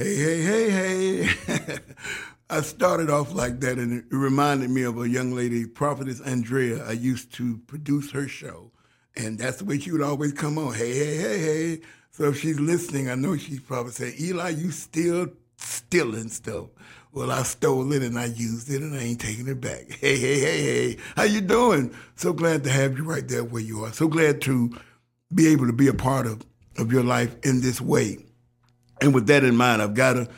Hey, hey, hey, hey. I started off like that, and it reminded me of a young lady, Prophetess Andrea. I used to produce her show, and that's the way she would always come on. Hey, hey, hey, hey. So if she's listening, I know she's probably saying, Eli, you still stealing stuff. Well, I stole it and I used it and I ain't taking it back. Hey, hey, hey, hey, how you doing? So glad to have you right there where you are. So glad to be able to be a part of, of your life in this way. And with that in mind, I've got to,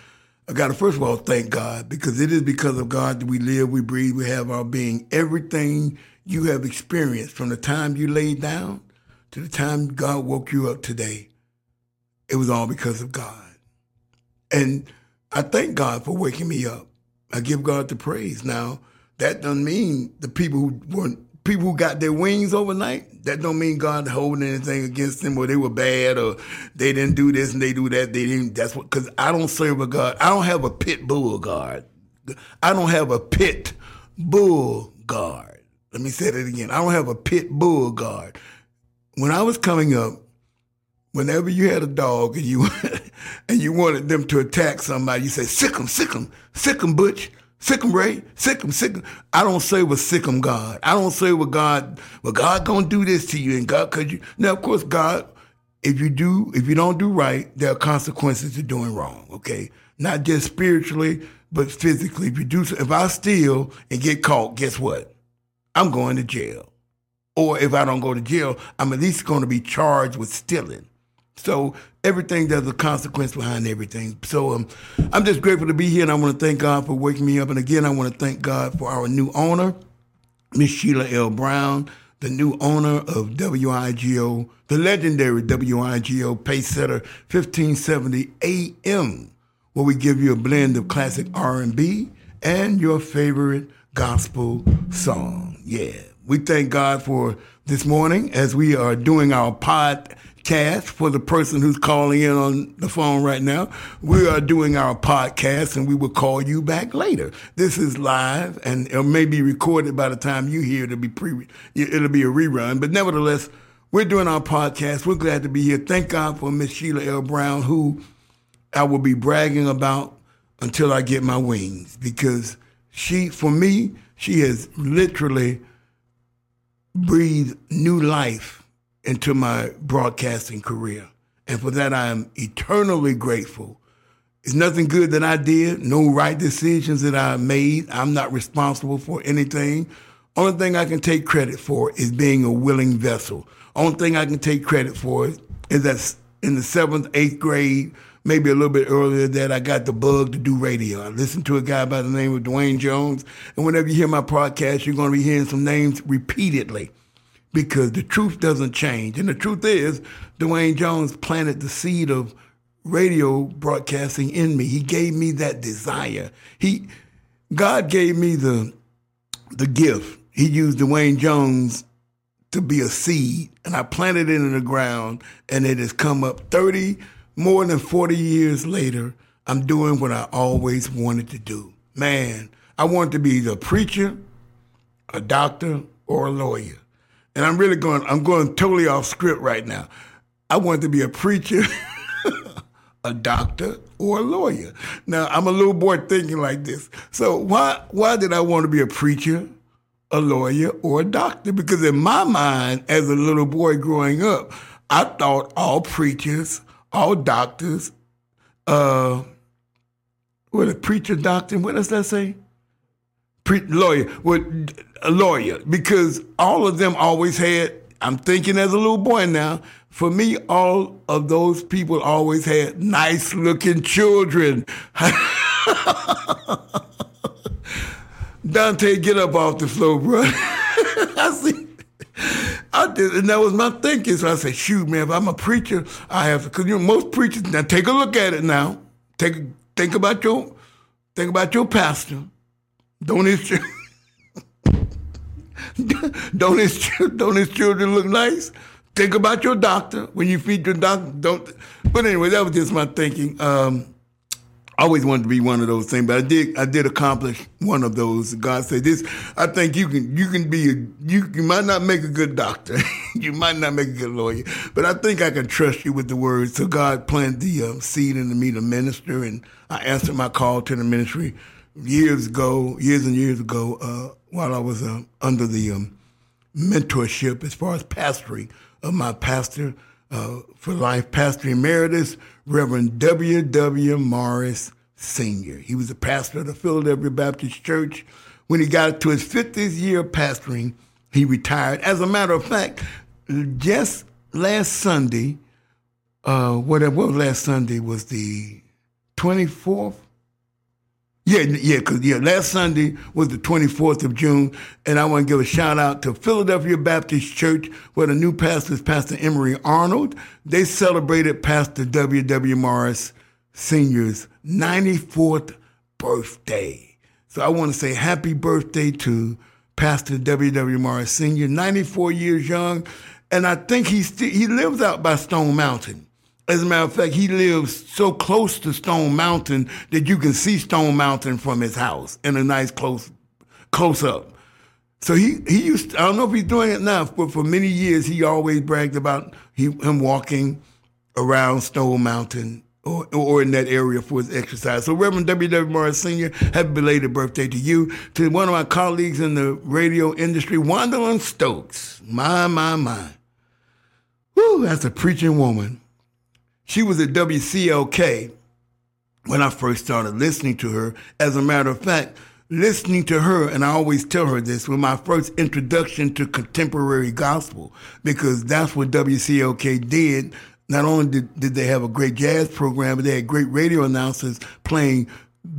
I got to first of all thank God because it is because of God that we live, we breathe, we have our being. Everything you have experienced from the time you laid down to the time God woke you up today, it was all because of God. And I thank God for waking me up. I give God the praise. Now, that doesn't mean the people who weren't people who got their wings overnight, that don't mean God holding anything against them or they were bad or they didn't do this and they do that. They didn't that's what cause I don't serve a God. I don't have a pit bull God. I don't have a pit bull guard. Let me say that again. I don't have a pit bull guard. When I was coming up, whenever you had a dog and you and you wanted them to attack somebody, you say, sick 'em, sick 'em, sick 'em, Butch, sick 'em, Ray, sick 'em, sick 'em. I don't say with sick 'em God. I don't say with God, well, God gonna do this to you and God, cause you, now of course God, if you do, if you don't do right, there are consequences to doing wrong, okay? Not just spiritually, but physically. If you do, if I steal and get caught, guess what? I'm going to jail. Or if I don't go to jail, I'm at least to be charged with stealing. So everything there's a consequence behind everything. So um, I'm just grateful to be here, and I want to thank God for waking me up. And again, I want to thank God for our new owner, Miss Sheila L. Brown, the new owner of WIGO, the legendary WIGO Pace Setter 1570 AM, where we give you a blend of classic R&B and your favorite gospel song. Yeah, we thank God for this morning as we are doing our pod podcast for the person who's calling in on the phone right now. We are doing our podcast and we will call you back later. This is live and it may be recorded by the time you hear it. It'll be pre, it'll be a rerun, but nevertheless, we're doing our podcast. We're glad to be here. Thank God for Miss Sheila L. Brown, who I will be bragging about until I get my wings because she, for me, she has literally breathed new life into my broadcasting career. And for that, I am eternally grateful. It's nothing good that I did, no right decisions that I made. I'm not responsible for anything. Only thing I can take credit for is being a willing vessel. Only thing I can take credit for is that in the seventh, eighth grade, maybe a little bit earlier, that I got the bug to do radio. I listened to a guy by the name of Dwayne Jones, and whenever you hear my podcast, you're going to be hearing some names repeatedly because the truth doesn't change. And the truth is, Dwayne Jones planted the seed of radio broadcasting in me. He gave me that desire. He God gave me the the gift. He used Dwayne Jones to be a seed, and I planted it in the ground, and it has come up 30, more than 40 years later. I'm doing what I always wanted to do. Man, I wanted to be either a preacher, a doctor, or a lawyer and I'm really going, I'm going totally off script right now. I wanted to be a preacher, a doctor, or a lawyer. Now I'm a little boy thinking like this. So why why did I want to be a preacher, a lawyer, or a doctor? Because in my mind, as a little boy growing up, I thought all preachers, all doctors, uh, what a preacher, doctor, what does that say? Pre- lawyer, what a lawyer because all of them always had, I'm thinking as a little boy now, for me, all of those people always had nice looking children. Dante, get up off the floor, bro. I see. I did, and that was my thinking. So I said, "Shoot, man, if I'm a preacher, I have to." Because you know, most preachers. Now, take a look at it. Now, take think about your think about your pastor. Don't his don't his don't his children look nice? Think about your doctor when you feed your doctor. Don't. But anyway, that was just my thinking. Um, I always wanted to be one of those things, but I did. I did accomplish one of those. God said, "This, I think you can. You can be. A, you, you might not make a good doctor." you might not make a good lawyer, but I think I can trust you with the word. So God planted the uh, seed into me to minister, and I answered my call to the ministry years ago, years and years ago, uh, while I was uh, under the um, mentorship as far as pastoring of my pastor uh, for life, Pastor Emeritus, Reverend W. W. Morris Sr. He was a pastor of the Philadelphia Baptist Church. When he got to his 50th year of pastoring, he retired. As a matter of fact, just last Sunday, uh, whatever last Sunday was the 24th. Yeah, yeah, because yeah, last Sunday was the 24th of June, and I want to give a shout out to Philadelphia Baptist Church, where the new pastor is Pastor Emery Arnold. They celebrated Pastor W. W. Morris Sr.'s 94th birthday. So I want to say happy birthday to Pastor W. W. Morris Sr., 94 years young, and I think he st- he lives out by Stone Mountain. As a matter of fact, he lives so close to Stone Mountain that you can see Stone Mountain from his house in a nice close close up. So he he used to, I don't know if he's doing it now, but for many years he always bragged about he, him walking around Stone Mountain or, or in that area for his exercise. So Reverend W. W. Morris Sr., happy belated birthday to you. To one of my colleagues in the radio industry, Wandalyn Stokes. My, my, my. Whew, that's a preaching woman. She was at WCLK when I first started listening to her. As a matter of fact, listening to her, and I always tell her this, was my first introduction to contemporary gospel because that's what WCLK did. Not only did, did they have a great jazz program, but they had great radio announcers playing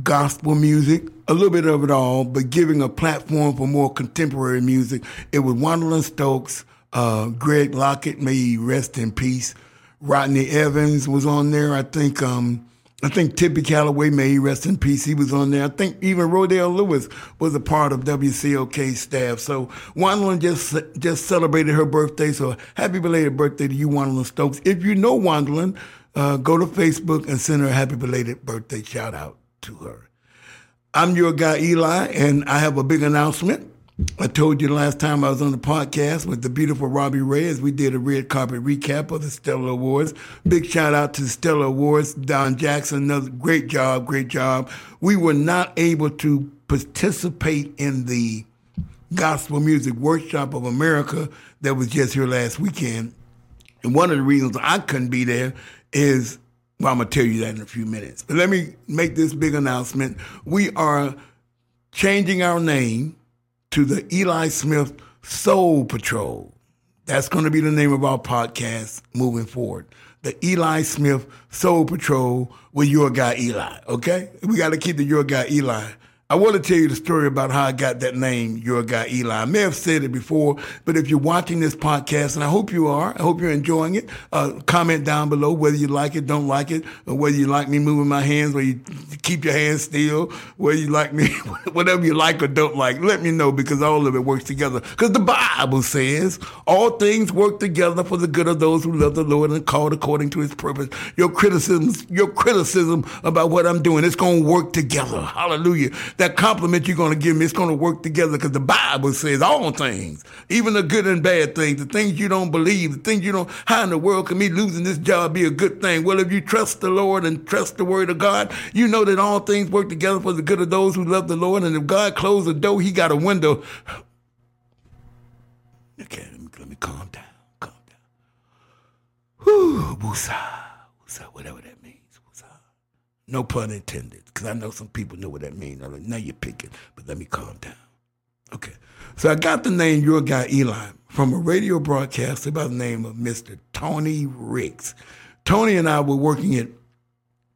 gospel music, a little bit of it all, but giving a platform for more contemporary music. It was Wandalyn Stokes, uh, Greg Lockett, may he rest in peace, Rodney Evans was on there. I think um, I think Tippy Calloway, may he rest in peace, he was on there. I think even Rodale Lewis was a part of WCLK staff. So Wandalyn just just celebrated her birthday. So happy belated birthday to you, Wandalyn Stokes. If you know Wandalyn, uh, go to Facebook and send her a happy belated birthday shout out to her. I'm your guy Eli, and I have a big announcement. I told you the last time I was on the podcast with the beautiful Robbie Ray as we did a red carpet recap of the Stellar Awards. Big shout out to the Stellar Awards. Don Jackson, another great job, great job. We were not able to participate in the Gospel Music Workshop of America that was just here last weekend. And one of the reasons I couldn't be there is, well, I'm going to tell you that in a few minutes. But let me make this big announcement. We are changing our name to the Eli Smith Soul Patrol. That's going to be the name of our podcast moving forward. The Eli Smith Soul Patrol with your guy Eli. Okay? We got to keep the your guy Eli I want to tell you the story about how I got that name, Your Guy Eli. I may have said it before, but if you're watching this podcast, and I hope you are, I hope you're enjoying it, uh, comment down below whether you like it, don't like it, or whether you like me moving my hands, whether you keep your hands still, whether you like me, whatever you like or don't like. Let me know because all of it works together. Because the Bible says all things work together for the good of those who love the Lord and called according to his purpose. Your criticisms, your criticism about what I'm doing, it's going to work together. Hallelujah that compliment you're going to give me, it's going to work together because the Bible says all things, even the good and bad things, the things you don't believe, the things you don't, how in the world can me losing this job be a good thing? Well, if you trust the Lord and trust the word of God, you know that all things work together for the good of those who love the Lord. And if God closed the door, he got a window. Okay, let me, let me calm down, calm down. Whew, woosah, woosah, whatever that means. Woosah. No pun intended because I know some people know what that means. I'm like, now you're picking, but let me calm down. Okay. So I got the name Your Guy Eli from a radio broadcaster by the name of Mr. Tony Ricks. Tony and I were working at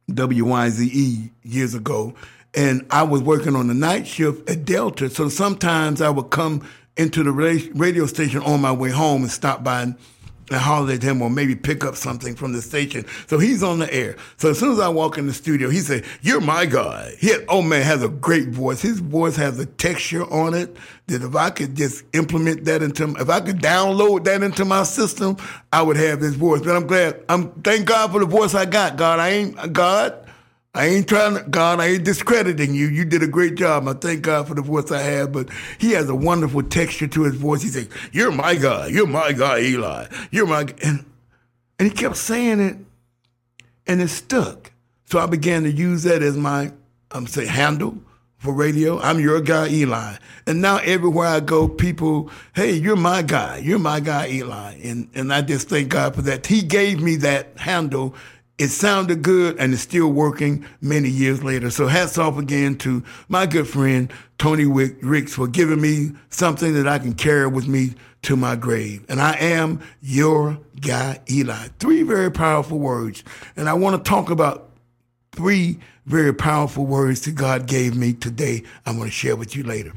WYZE years ago, and I was working on the night shift at Delta. So sometimes I would come into the radio station on my way home and stop by and holler at him or maybe pick up something from the station. So he's on the air. So as soon as I walk in the studio, he said, You're my guy. He had, oh man, has a great voice. His voice has a texture on it that if I could just implement that into if I could download that into my system, I would have this voice. But I'm glad I'm thank God for the voice I got. God, I ain't God. I ain't trying to, God, I ain't discrediting you. You did a great job. I thank God for the voice I have, but he has a wonderful texture to his voice. He says, You're my guy. You're my guy, Eli. You're my And, and he kept saying it, and it stuck. So I began to use that as my, I'm say, handle for radio. I'm your guy, Eli. And now everywhere I go, people, hey, you're my guy. You're my guy, Eli. And and I just thank God for that. He gave me that handle it sounded good and it's still working many years later. So hats off again to my good friend Tony Ricks for giving me something that I can carry with me to my grave. And I am your guy, Eli. Three very powerful words. And I want to talk about three very powerful words that God gave me today. I'm going to share with you later.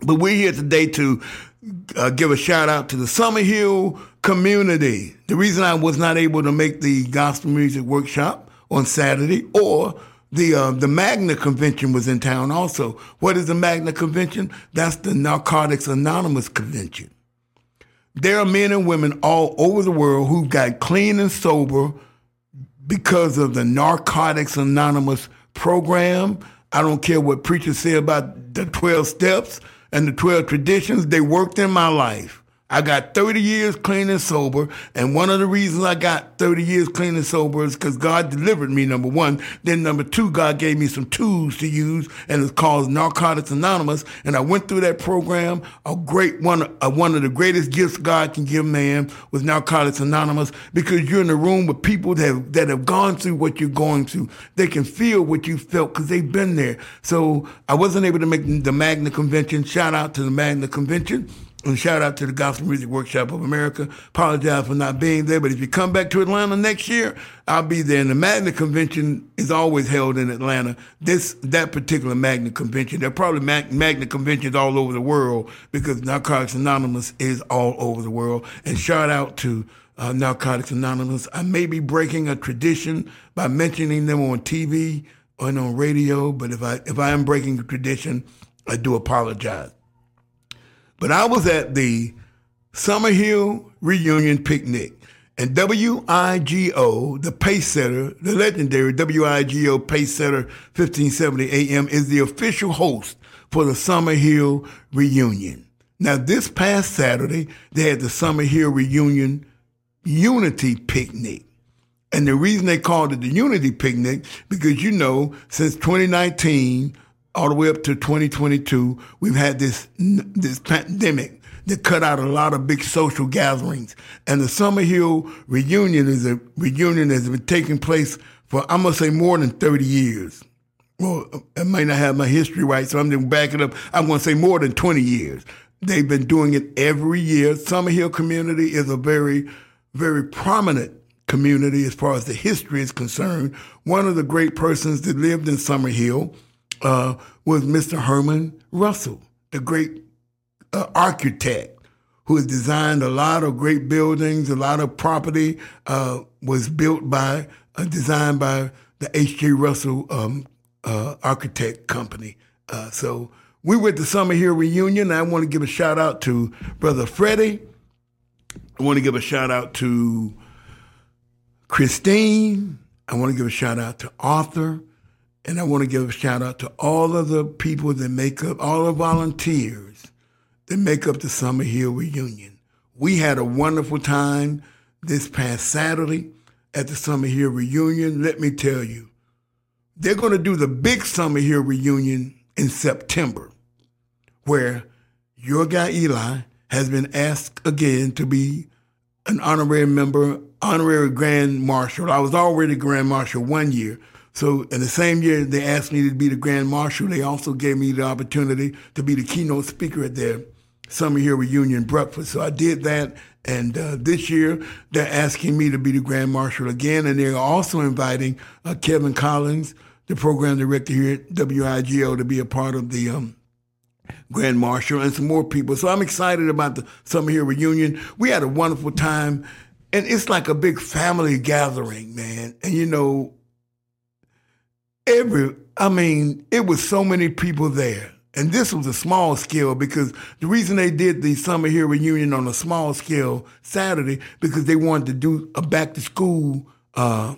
But we're here today to uh, give a shout out to the Summerhill community. The reason I was not able to make the gospel music workshop on Saturday or the uh, the Magna Convention was in town also. What is the Magna Convention? That's the Narcotics Anonymous Convention. There are men and women all over the world who got clean and sober because of the Narcotics Anonymous program. I don't care what preachers say about the 12 steps and the 12 traditions, they worked in my life. I got 30 years clean and sober. And one of the reasons I got 30 years clean and sober is because God delivered me, number one. Then number two, God gave me some tools to use and it's called Narcotics Anonymous. And I went through that program. A great one, one of the greatest gifts God can give man was Narcotics Anonymous because you're in the room with people that have, that have gone through what you're going through. They can feel what you felt because they've been there. So I wasn't able to make the Magna Convention. Shout out to the Magna Convention. And shout out to the Gospel Music Workshop of America. Apologize for not being there, but if you come back to Atlanta next year, I'll be there. And the Magna Convention is always held in Atlanta. This that particular Magna Convention, there are probably Mag- Magna Conventions all over the world because Narcotics Anonymous is all over the world. And shout out to uh, Narcotics Anonymous. I may be breaking a tradition by mentioning them on TV and on radio, but if I if I am breaking a tradition, I do apologize. But I was at the Summerhill reunion picnic. And WIGO, the pace setter, the legendary WIGO pace setter 1570 AM is the official host for the Summer Hill reunion. Now, this past Saturday, they had the Summer Hill reunion unity picnic. And the reason they called it the unity picnic, because you know, since 2019, all the way up to 2022, we've had this this pandemic that cut out a lot of big social gatherings. And the Summerhill reunion is a reunion that's been taking place for I'm gonna say more than 30 years. Well, I might not have my history right, so I'm gonna back it up. I'm gonna say more than 20 years. They've been doing it every year. Summerhill community is a very, very prominent community as far as the history is concerned. One of the great persons that lived in Summerhill uh, was Mr. Herman Russell, the great uh, architect who has designed a lot of great buildings, a lot of property uh, was built by, uh, designed by the H.J. Russell um, uh, Architect Company. So we were at the Summerhill reunion. I want to give a shout out to Brother Freddie. I want to give a shout out to Christine. I want to give a shout out to Arthur. And I want to give a shout out to all of the people that make up, all the volunteers that make up the Summerhill reunion. We had a wonderful time this past Saturday at the Summerhill reunion. Let me tell you, they're going to do the big Summerhill reunion in September, where your guy Eli has been asked again to be an honorary member, honorary grand marshal. I was already grand marshal one year, so in the same year they asked me to be the Grand Marshal, they also gave me the opportunity to be the keynote speaker at their Summerhill reunion breakfast. So I did that. And uh, this year they're asking me to be the Grand Marshal again. And they're also inviting uh, Kevin Collins, the program director here at WIGO, to be a part of the um, Grand Marshal and some more people. So I'm excited about the Summerhill reunion. We had a wonderful time. And it's like a big family gathering, man. And you know, every, I mean, it was so many people there. And this was a small scale because the reason they did the Summerhill reunion on a small scale Saturday because they wanted to do a back to school uh,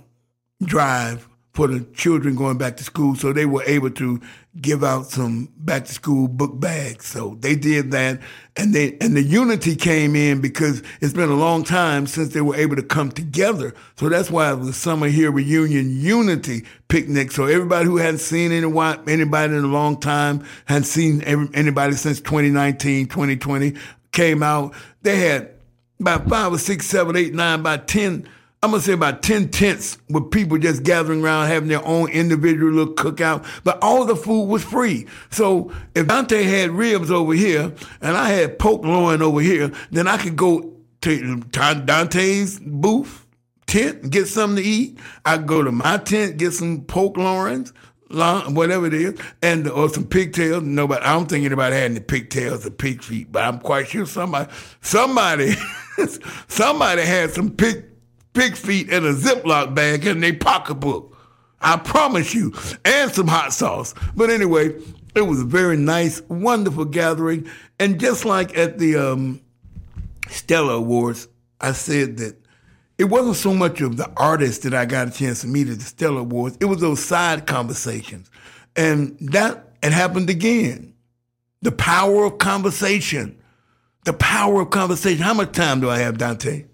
drive for the children going back to school. So they were able to give out some back to school book bags. So they did that. And they, and the unity came in because it's been a long time since they were able to come together. So that's why the Summerhill Reunion Unity Picnic. So everybody who hadn't seen anyone, anybody in a long time, hadn't seen anybody since 2019, 2020 came out. They had about five or six, seven, eight, nine, about 10 I'm gonna say about 10 tents with people just gathering around having their own individual little cookout, but all the food was free. So if Dante had ribs over here and I had poke loin over here, then I could go to Dante's booth tent and get something to eat. I go to my tent, get some poke loins, whatever it is, and or some pigtails. Nobody, I don't think anybody had any pigtails or pig feet, but I'm quite sure somebody, somebody, somebody had some pig pig feet in a Ziploc bag in their pocketbook. I promise you, and some hot sauce. But anyway, it was a very nice, wonderful gathering. And just like at the um, Stellar Awards, I said that it wasn't so much of the artists that I got a chance to meet at the Stellar Awards, it was those side conversations. And that it happened again. The power of conversation. The power of conversation. How much time do I have, Dante?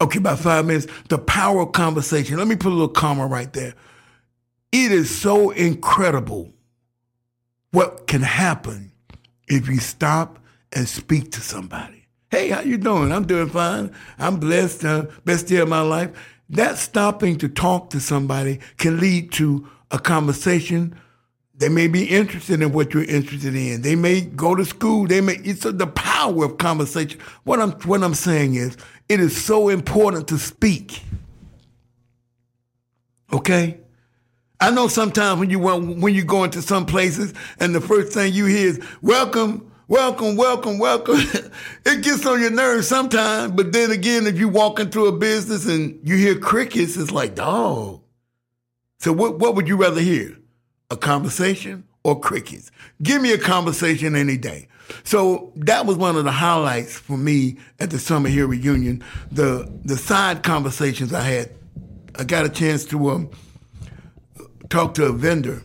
Okay, about five minutes. The power of conversation. Let me put a little comma right there. It is so incredible what can happen if you stop and speak to somebody. Hey, how you doing? I'm doing fine. I'm blessed. Uh, best day of my life. That stopping to talk to somebody can lead to a conversation. They may be interested in what you're interested in. They may go to school. They may. It's the power of conversation. What I'm what I'm saying is, it is so important to speak. Okay? I know sometimes when you want, when you go into some places and the first thing you hear is welcome, welcome, welcome, welcome. it gets on your nerves sometimes, but then again, if you walk into a business and you hear crickets, it's like, dog. So what, what would you rather hear? A conversation or crickets? Give me a conversation any day. So that was one of the highlights for me at the Summer Hill reunion. The the side conversations I had. I got a chance to um, talk to a vendor,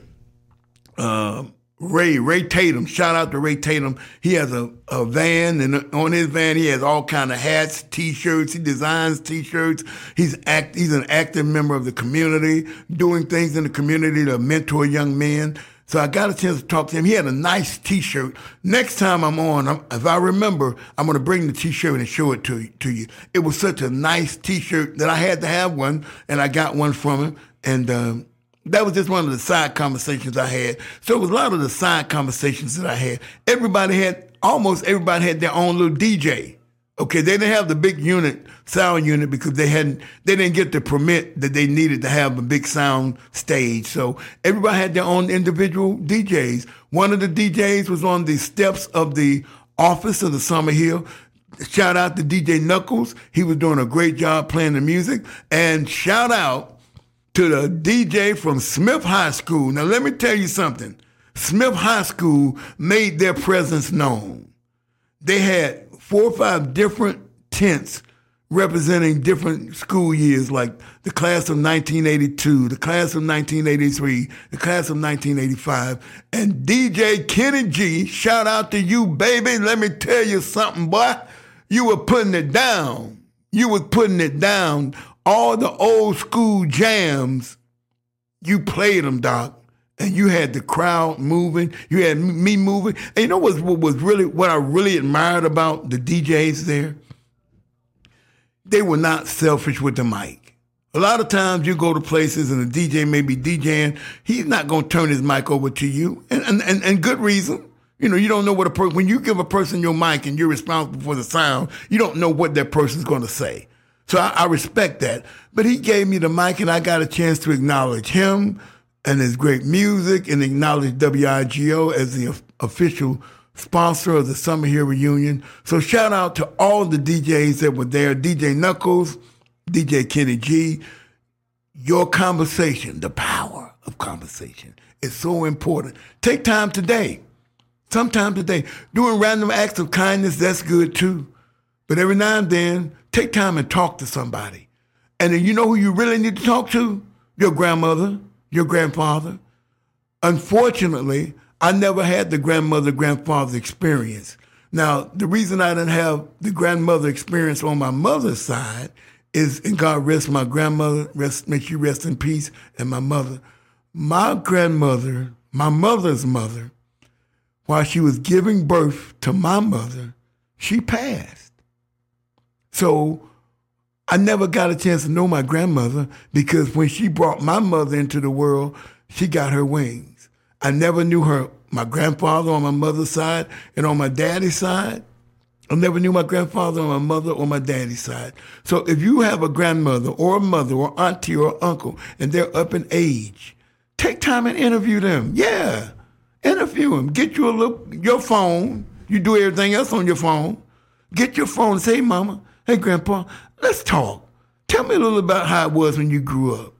uh, Ray Ray Tatum. Shout out to Ray Tatum. He has a, a van, and on his van he has all kind of hats, T-shirts. He designs T-shirts. He's act. He's an active member of the community, doing things in the community to mentor young men. So I got a chance to talk to him. He had a nice T-shirt. Next time I'm on, I'm, if I remember, I'm going to bring the T-shirt and show it to to you. It was such a nice T-shirt that I had to have one, and I got one from him. And um, that was just one of the side conversations I had. So it was a lot of the side conversations that I had. Everybody had, almost everybody had their own little DJ. Okay, they didn't have the big unit, sound unit, because they hadn't, they didn't get the permit that they needed to have a big sound stage. So everybody had their own individual DJs. One of the DJs was on the steps of the office of the Summer Hill. Shout out to DJ Knuckles. He was doing a great job playing the music. And shout out to the DJ from Smith High School. Now, let me tell you something. Smith High School made their presence known. They had four or five different tents representing different school years, like the class of 1982, the class of 1983, the class of 1985. And DJ Kenny G, shout out to you, baby. Let me tell you something, boy. You were putting it down. You was putting it down. All the old school jams, you played them, Doc and you had the crowd moving, you had me moving. And you know what was really what I really admired about the DJs there? They were not selfish with the mic. A lot of times you go to places and the DJ may be DJing, he's not going to turn his mic over to you, and, and, and, and good reason. You know, you don't know what a person, when you give a person your mic and you're responsible for the sound, you don't know what that person's going to say. So I, I respect that. But he gave me the mic and I got a chance to acknowledge him, and his great music and acknowledge WIGO as the official sponsor of the Summerhill Reunion. So shout out to all the DJs that were there, DJ Knuckles, DJ Kenny G. Your conversation, the power of conversation is so important. Take time today, sometime today. Doing random acts of kindness, that's good too. But every now and then, take time and talk to somebody. And then you know who you really need to talk to? your grandmother, your grandfather. Unfortunately, I never had the grandmother grandfather experience. Now, the reason I didn't have the grandmother experience on my mother's side is, and God rest my grandmother, rest, may she rest in peace, and my mother. My grandmother, my mother's mother, while she was giving birth to my mother, she passed. So I never got a chance to know my grandmother because when she brought my mother into the world, she got her wings. I never knew her, my grandfather on my mother's side and on my daddy's side. I never knew my grandfather on my mother or my daddy's side. So if you have a grandmother or a mother or auntie or uncle and they're up in age, take time and interview them. Yeah, interview them. Get you a look, your phone. You do everything else on your phone. Get your phone say, mama, hey, grandpa, let's talk. Tell me a little about how it was when you grew up.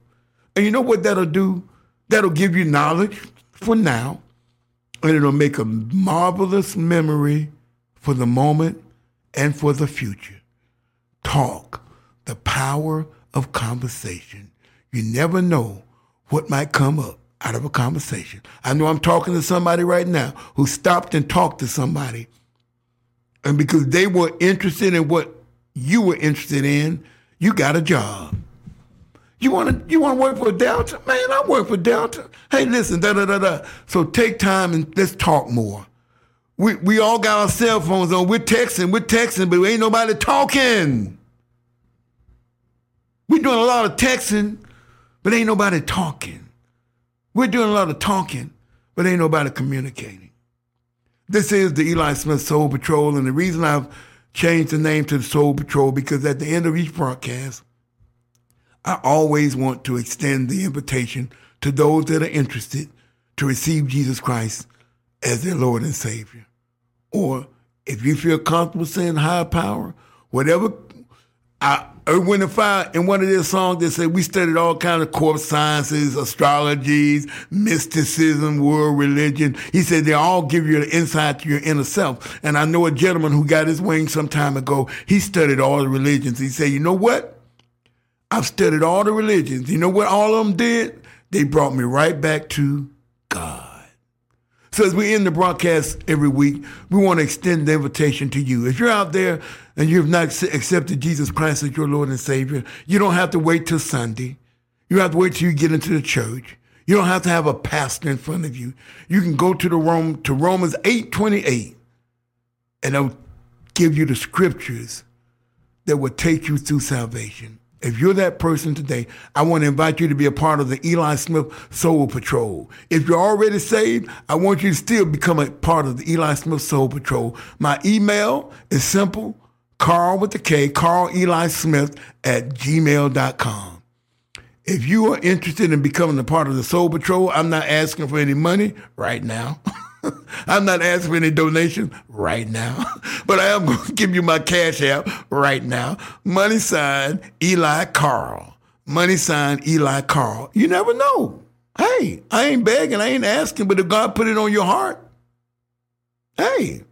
And you know what that'll do? That'll give you knowledge for now, and it'll make a marvelous memory for the moment and for the future. Talk, the power of conversation. You never know what might come up out of a conversation. I know I'm talking to somebody right now who stopped and talked to somebody. And because they were interested in what you were interested in, you got a job. You want to you want to work for Delta? Man, I work for Delta. Hey, listen, da da da da. So take time and let's talk more. We we all got our cell phones on. We're texting, we're texting, but ain't nobody talking. We're doing a lot of texting, but ain't nobody talking. We're doing a lot of talking, but ain't nobody communicating. This is the Eli Smith Soul Patrol, and the reason I've changed the name to the Soul Patrol because at the end of each broadcast, I always want to extend the invitation to those that are interested to receive Jesus Christ as their Lord and Savior. Or if you feel comfortable saying higher power, whatever. I, Fire in one of their songs they said we studied all kinds of corpse sciences, astrologies, mysticism, world religion. He said they all give you an insight to your inner self. And I know a gentleman who got his wings some time ago. He studied all the religions. He said, you know what? I've studied all the religions. You know what all of them did? They brought me right back to God. So as we end the broadcast every week, we want to extend the invitation to you. If you're out there and you have not accepted Jesus Christ as your Lord and Savior, you don't have to wait till Sunday. You have to wait till you get into the church. You don't have to have a pastor in front of you. You can go to the Rome to Romans 8:28, and they'll give you the scriptures that will take you through salvation. If you're that person today, I want to invite you to be a part of the Eli Smith Soul Patrol. If you're already saved, I want you to still become a part of the Eli Smith Soul Patrol. My email is simple Carl with the K, Carl Eli Smith at gmail.com. If you are interested in becoming a part of the Soul Patrol, I'm not asking for any money right now. I'm not asking for any donation right now, but I am going to give you my cash app right now. Money sign Eli Carl. Money sign Eli Carl. You never know. Hey, I ain't begging, I ain't asking, but if God put it on your heart, hey,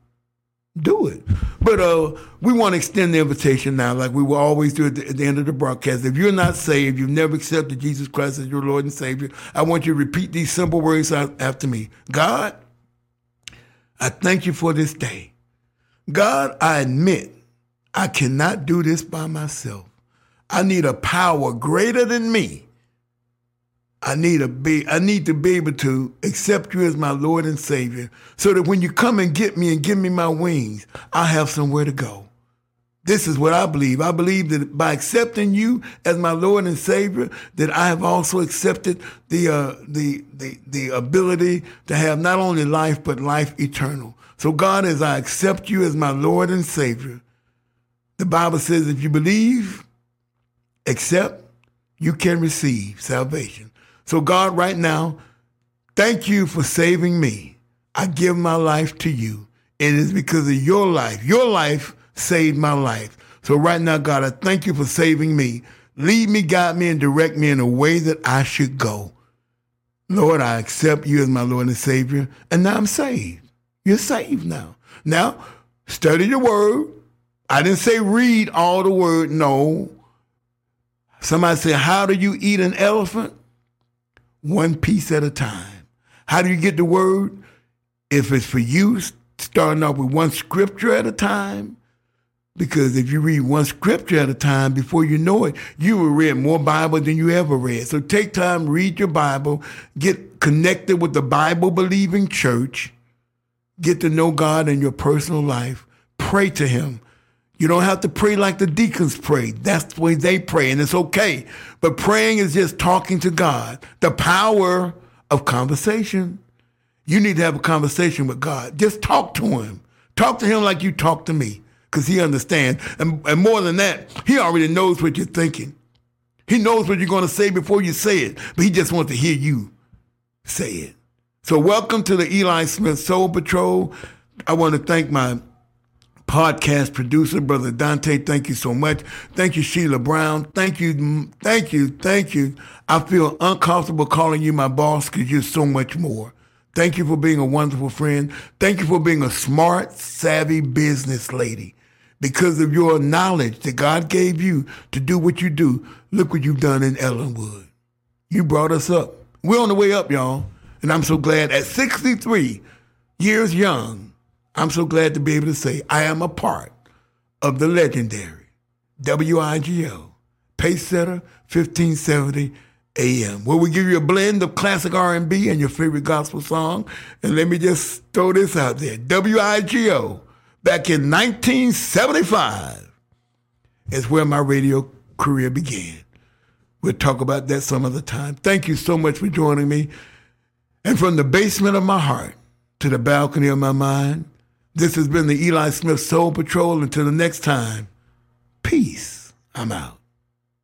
do it. But uh, we want to extend the invitation now, like we will always do at the, at the, end of the broadcast. If you're not saved, you've never accepted Jesus Christ as your Lord and Savior, I want you to repeat these simple words after me God, I thank you for this day. God, I admit I cannot do this by myself. I need a power greater than me. I need to be I need to be able to accept you as my Lord and Savior so that when you come and get me and give me my wings, I have somewhere to go. This is what I believe. I believe that by accepting you as my Lord and Savior, that I have also accepted the uh, the the the ability to have not only life but life eternal. So God, as I accept you as my Lord and Savior, the Bible says if you believe, accept, you can receive salvation. So God, right now, thank you for saving me. I give my life to you. And it's because of your life. Your life saved my life. So right now, God, I thank you for saving me. Lead me, guide me, and direct me in a way that I should go. Lord, I accept you as my Lord and Savior, and now I'm saved. You're saved now. Now, study the word. I didn't say read all the word. No. Somebody said, How do you eat an elephant? one piece at a time. How do you get the word? If it's for you, starting off with one scripture at a time, because if you read one scripture at a time, before you know it, you will read more Bible than you ever read. So take time, read your Bible, get connected with the Bible believing church, get to know God in your personal life, pray to Him. You don't have to pray like the deacons pray. That's the way they pray, and it's okay. But praying is just talking to God. The power of conversation. You need to have a conversation with God. Just talk to Him. Talk to Him like you talk to me because he understands. And, and more than that, he already knows what you're thinking. He knows what you're going to say before you say it, but he just wants to hear you say it. So welcome to the Eli Smith Soul Patrol. I want to thank my podcast producer, Brother Dante. Thank you so much. Thank you, Sheila Brown. Thank you, thank you, thank you. I feel uncomfortable calling you my boss because you're so much more. Thank you for being a wonderful friend. Thank you for being a smart, savvy business lady because of your knowledge that God gave you to do what you do. Look what you've done in Ellenwood. You brought us up. We're on the way up, y'all. And I'm so glad at 63 years young, I'm so glad to be able to say I am a part of the legendary WIGO Pace Setter 1570 AM, where we give you a blend of classic R&B and your favorite gospel song. And let me just throw this out there. WIGO back in 1975 is where my radio career began. We'll talk about that some other time. Thank you so much for joining me. And from the basement of my heart to the balcony of my mind, this has been the Eli Smith Soul Patrol. Until the next time, peace. I'm out.